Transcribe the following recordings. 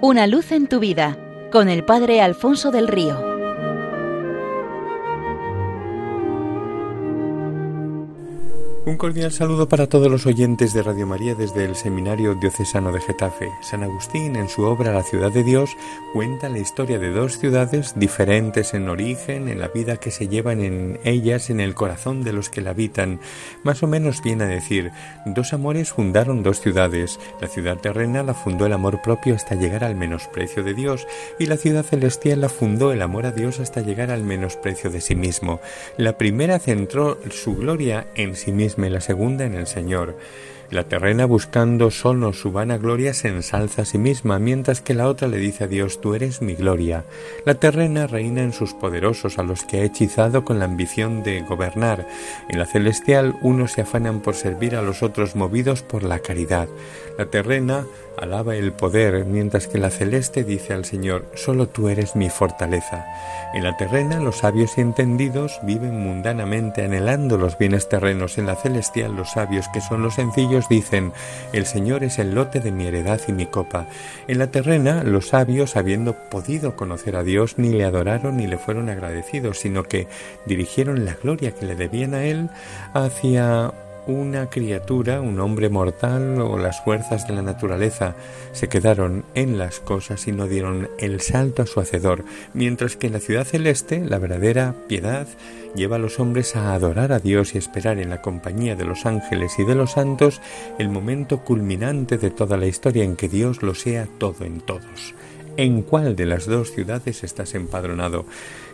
Una luz en tu vida con el Padre Alfonso del Río. Un cordial saludo para todos los oyentes de Radio María desde el Seminario Diocesano de Getafe. San Agustín, en su obra La ciudad de Dios, cuenta la historia de dos ciudades diferentes en origen, en la vida que se llevan en ellas, en el corazón de los que la habitan. Más o menos viene a decir, dos amores fundaron dos ciudades. La ciudad terrena la fundó el amor propio hasta llegar al menosprecio de Dios, y la ciudad celestial la fundó el amor a Dios hasta llegar al menosprecio de sí mismo. La primera centró su gloria en sí misma la segunda en el Señor. La terrena buscando solo su vana gloria se ensalza a sí misma, mientras que la otra le dice a Dios, tú eres mi gloria. La terrena reina en sus poderosos, a los que ha hechizado con la ambición de gobernar. En la celestial unos se afanan por servir a los otros movidos por la caridad. La terrena alaba el poder, mientras que la celeste dice al Señor, solo tú eres mi fortaleza. En la terrena los sabios y entendidos viven mundanamente anhelando los bienes terrenos, en la celestial los sabios que son los sencillos dicen, el Señor es el lote de mi heredad y mi copa. En la terrena los sabios, habiendo podido conocer a Dios, ni le adoraron ni le fueron agradecidos, sino que dirigieron la gloria que le debían a Él hacia una criatura, un hombre mortal o las fuerzas de la naturaleza se quedaron en las cosas y no dieron el salto a su hacedor, mientras que en la ciudad celeste la verdadera piedad lleva a los hombres a adorar a Dios y esperar en la compañía de los ángeles y de los santos el momento culminante de toda la historia en que Dios lo sea todo en todos. ¿En cuál de las dos ciudades estás empadronado?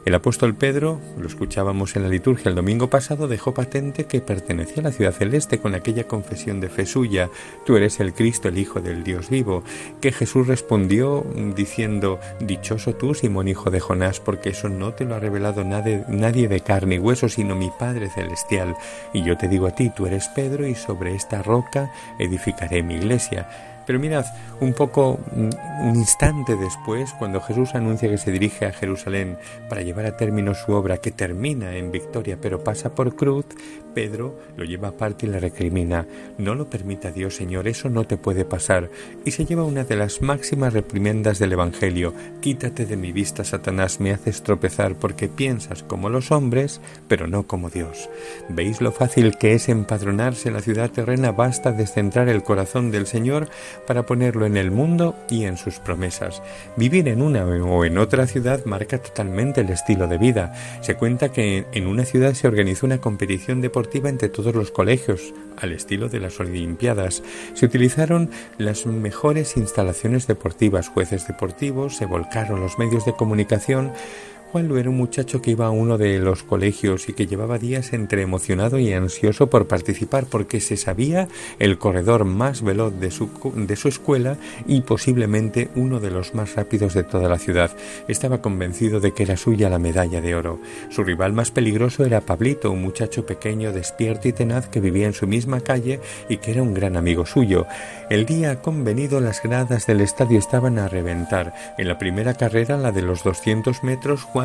El apóstol Pedro, lo escuchábamos en la liturgia el domingo pasado, dejó patente que pertenecía a la ciudad celeste con aquella confesión de fe suya, tú eres el Cristo, el Hijo del Dios vivo, que Jesús respondió diciendo, dichoso tú, Simón, hijo de Jonás, porque eso no te lo ha revelado nadie, nadie de carne y hueso, sino mi Padre celestial. Y yo te digo a ti, tú eres Pedro, y sobre esta roca edificaré mi iglesia pero mirad, un poco, un instante después, cuando Jesús anuncia que se dirige a Jerusalén para llevar a término su obra que termina en victoria pero pasa por cruz, Pedro lo lleva aparte y le recrimina, no lo permita Dios Señor, eso no te puede pasar, y se lleva una de las máximas reprimendas del Evangelio, quítate de mi vista, Satanás, me haces tropezar porque piensas como los hombres, pero no como Dios. ¿Veis lo fácil que es empadronarse en la ciudad terrena? Basta descentrar el corazón del Señor para ponerlo en el mundo y en sus promesas. Vivir en una o en otra ciudad marca totalmente el estilo de vida. Se cuenta que en una ciudad se organizó una competición deportiva entre todos los colegios, al estilo de las Olimpiadas. Se utilizaron las mejores instalaciones deportivas, jueces deportivos, se volcaron los medios de comunicación, Juan era un muchacho que iba a uno de los colegios y que llevaba días entre emocionado y ansioso por participar porque se sabía el corredor más veloz de su, de su escuela y posiblemente uno de los más rápidos de toda la ciudad. Estaba convencido de que era suya la medalla de oro. Su rival más peligroso era Pablito, un muchacho pequeño, despierto y tenaz que vivía en su misma calle y que era un gran amigo suyo. El día convenido las gradas del estadio estaban a reventar. En la primera carrera, la de los 200 metros, Juan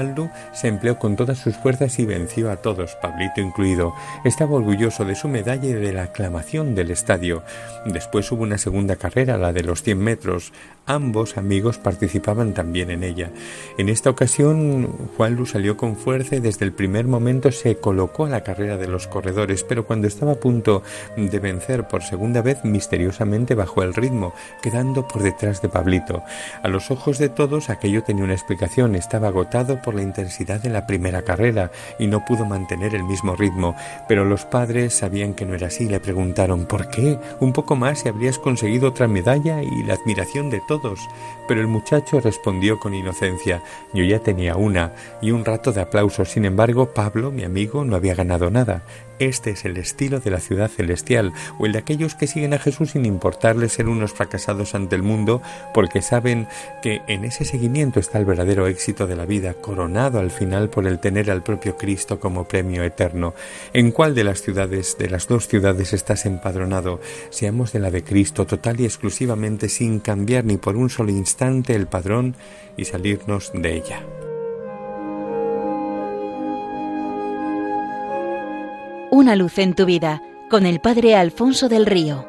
se empleó con todas sus fuerzas y venció a todos, Pablito incluido. Estaba orgulloso de su medalla y de la aclamación del estadio. Después hubo una segunda carrera, la de los 100 metros. Ambos amigos participaban también en ella. En esta ocasión, Juanlu salió con fuerza y desde el primer momento se colocó a la carrera de los corredores, pero cuando estaba a punto de vencer por segunda vez, misteriosamente bajó el ritmo, quedando por detrás de Pablito. A los ojos de todos aquello tenía una explicación, estaba agotado por la intensidad de la primera carrera y no pudo mantener el mismo ritmo, pero los padres sabían que no era así y le preguntaron ¿por qué? Un poco más y habrías conseguido otra medalla y la admiración de todos. Pero el muchacho respondió con inocencia yo ya tenía una y un rato de aplausos. Sin embargo, Pablo, mi amigo, no había ganado nada. Este es el estilo de la ciudad celestial, o el de aquellos que siguen a Jesús sin importarles ser unos fracasados ante el mundo, porque saben que en ese seguimiento está el verdadero éxito de la vida, coronado al final por el tener al propio Cristo como premio eterno. ¿En cuál de las ciudades, de las dos ciudades, estás empadronado? Seamos de la de Cristo, total y exclusivamente, sin cambiar ni por un solo instante el padrón y salirnos de ella. Una luz en tu vida con el Padre Alfonso del Río.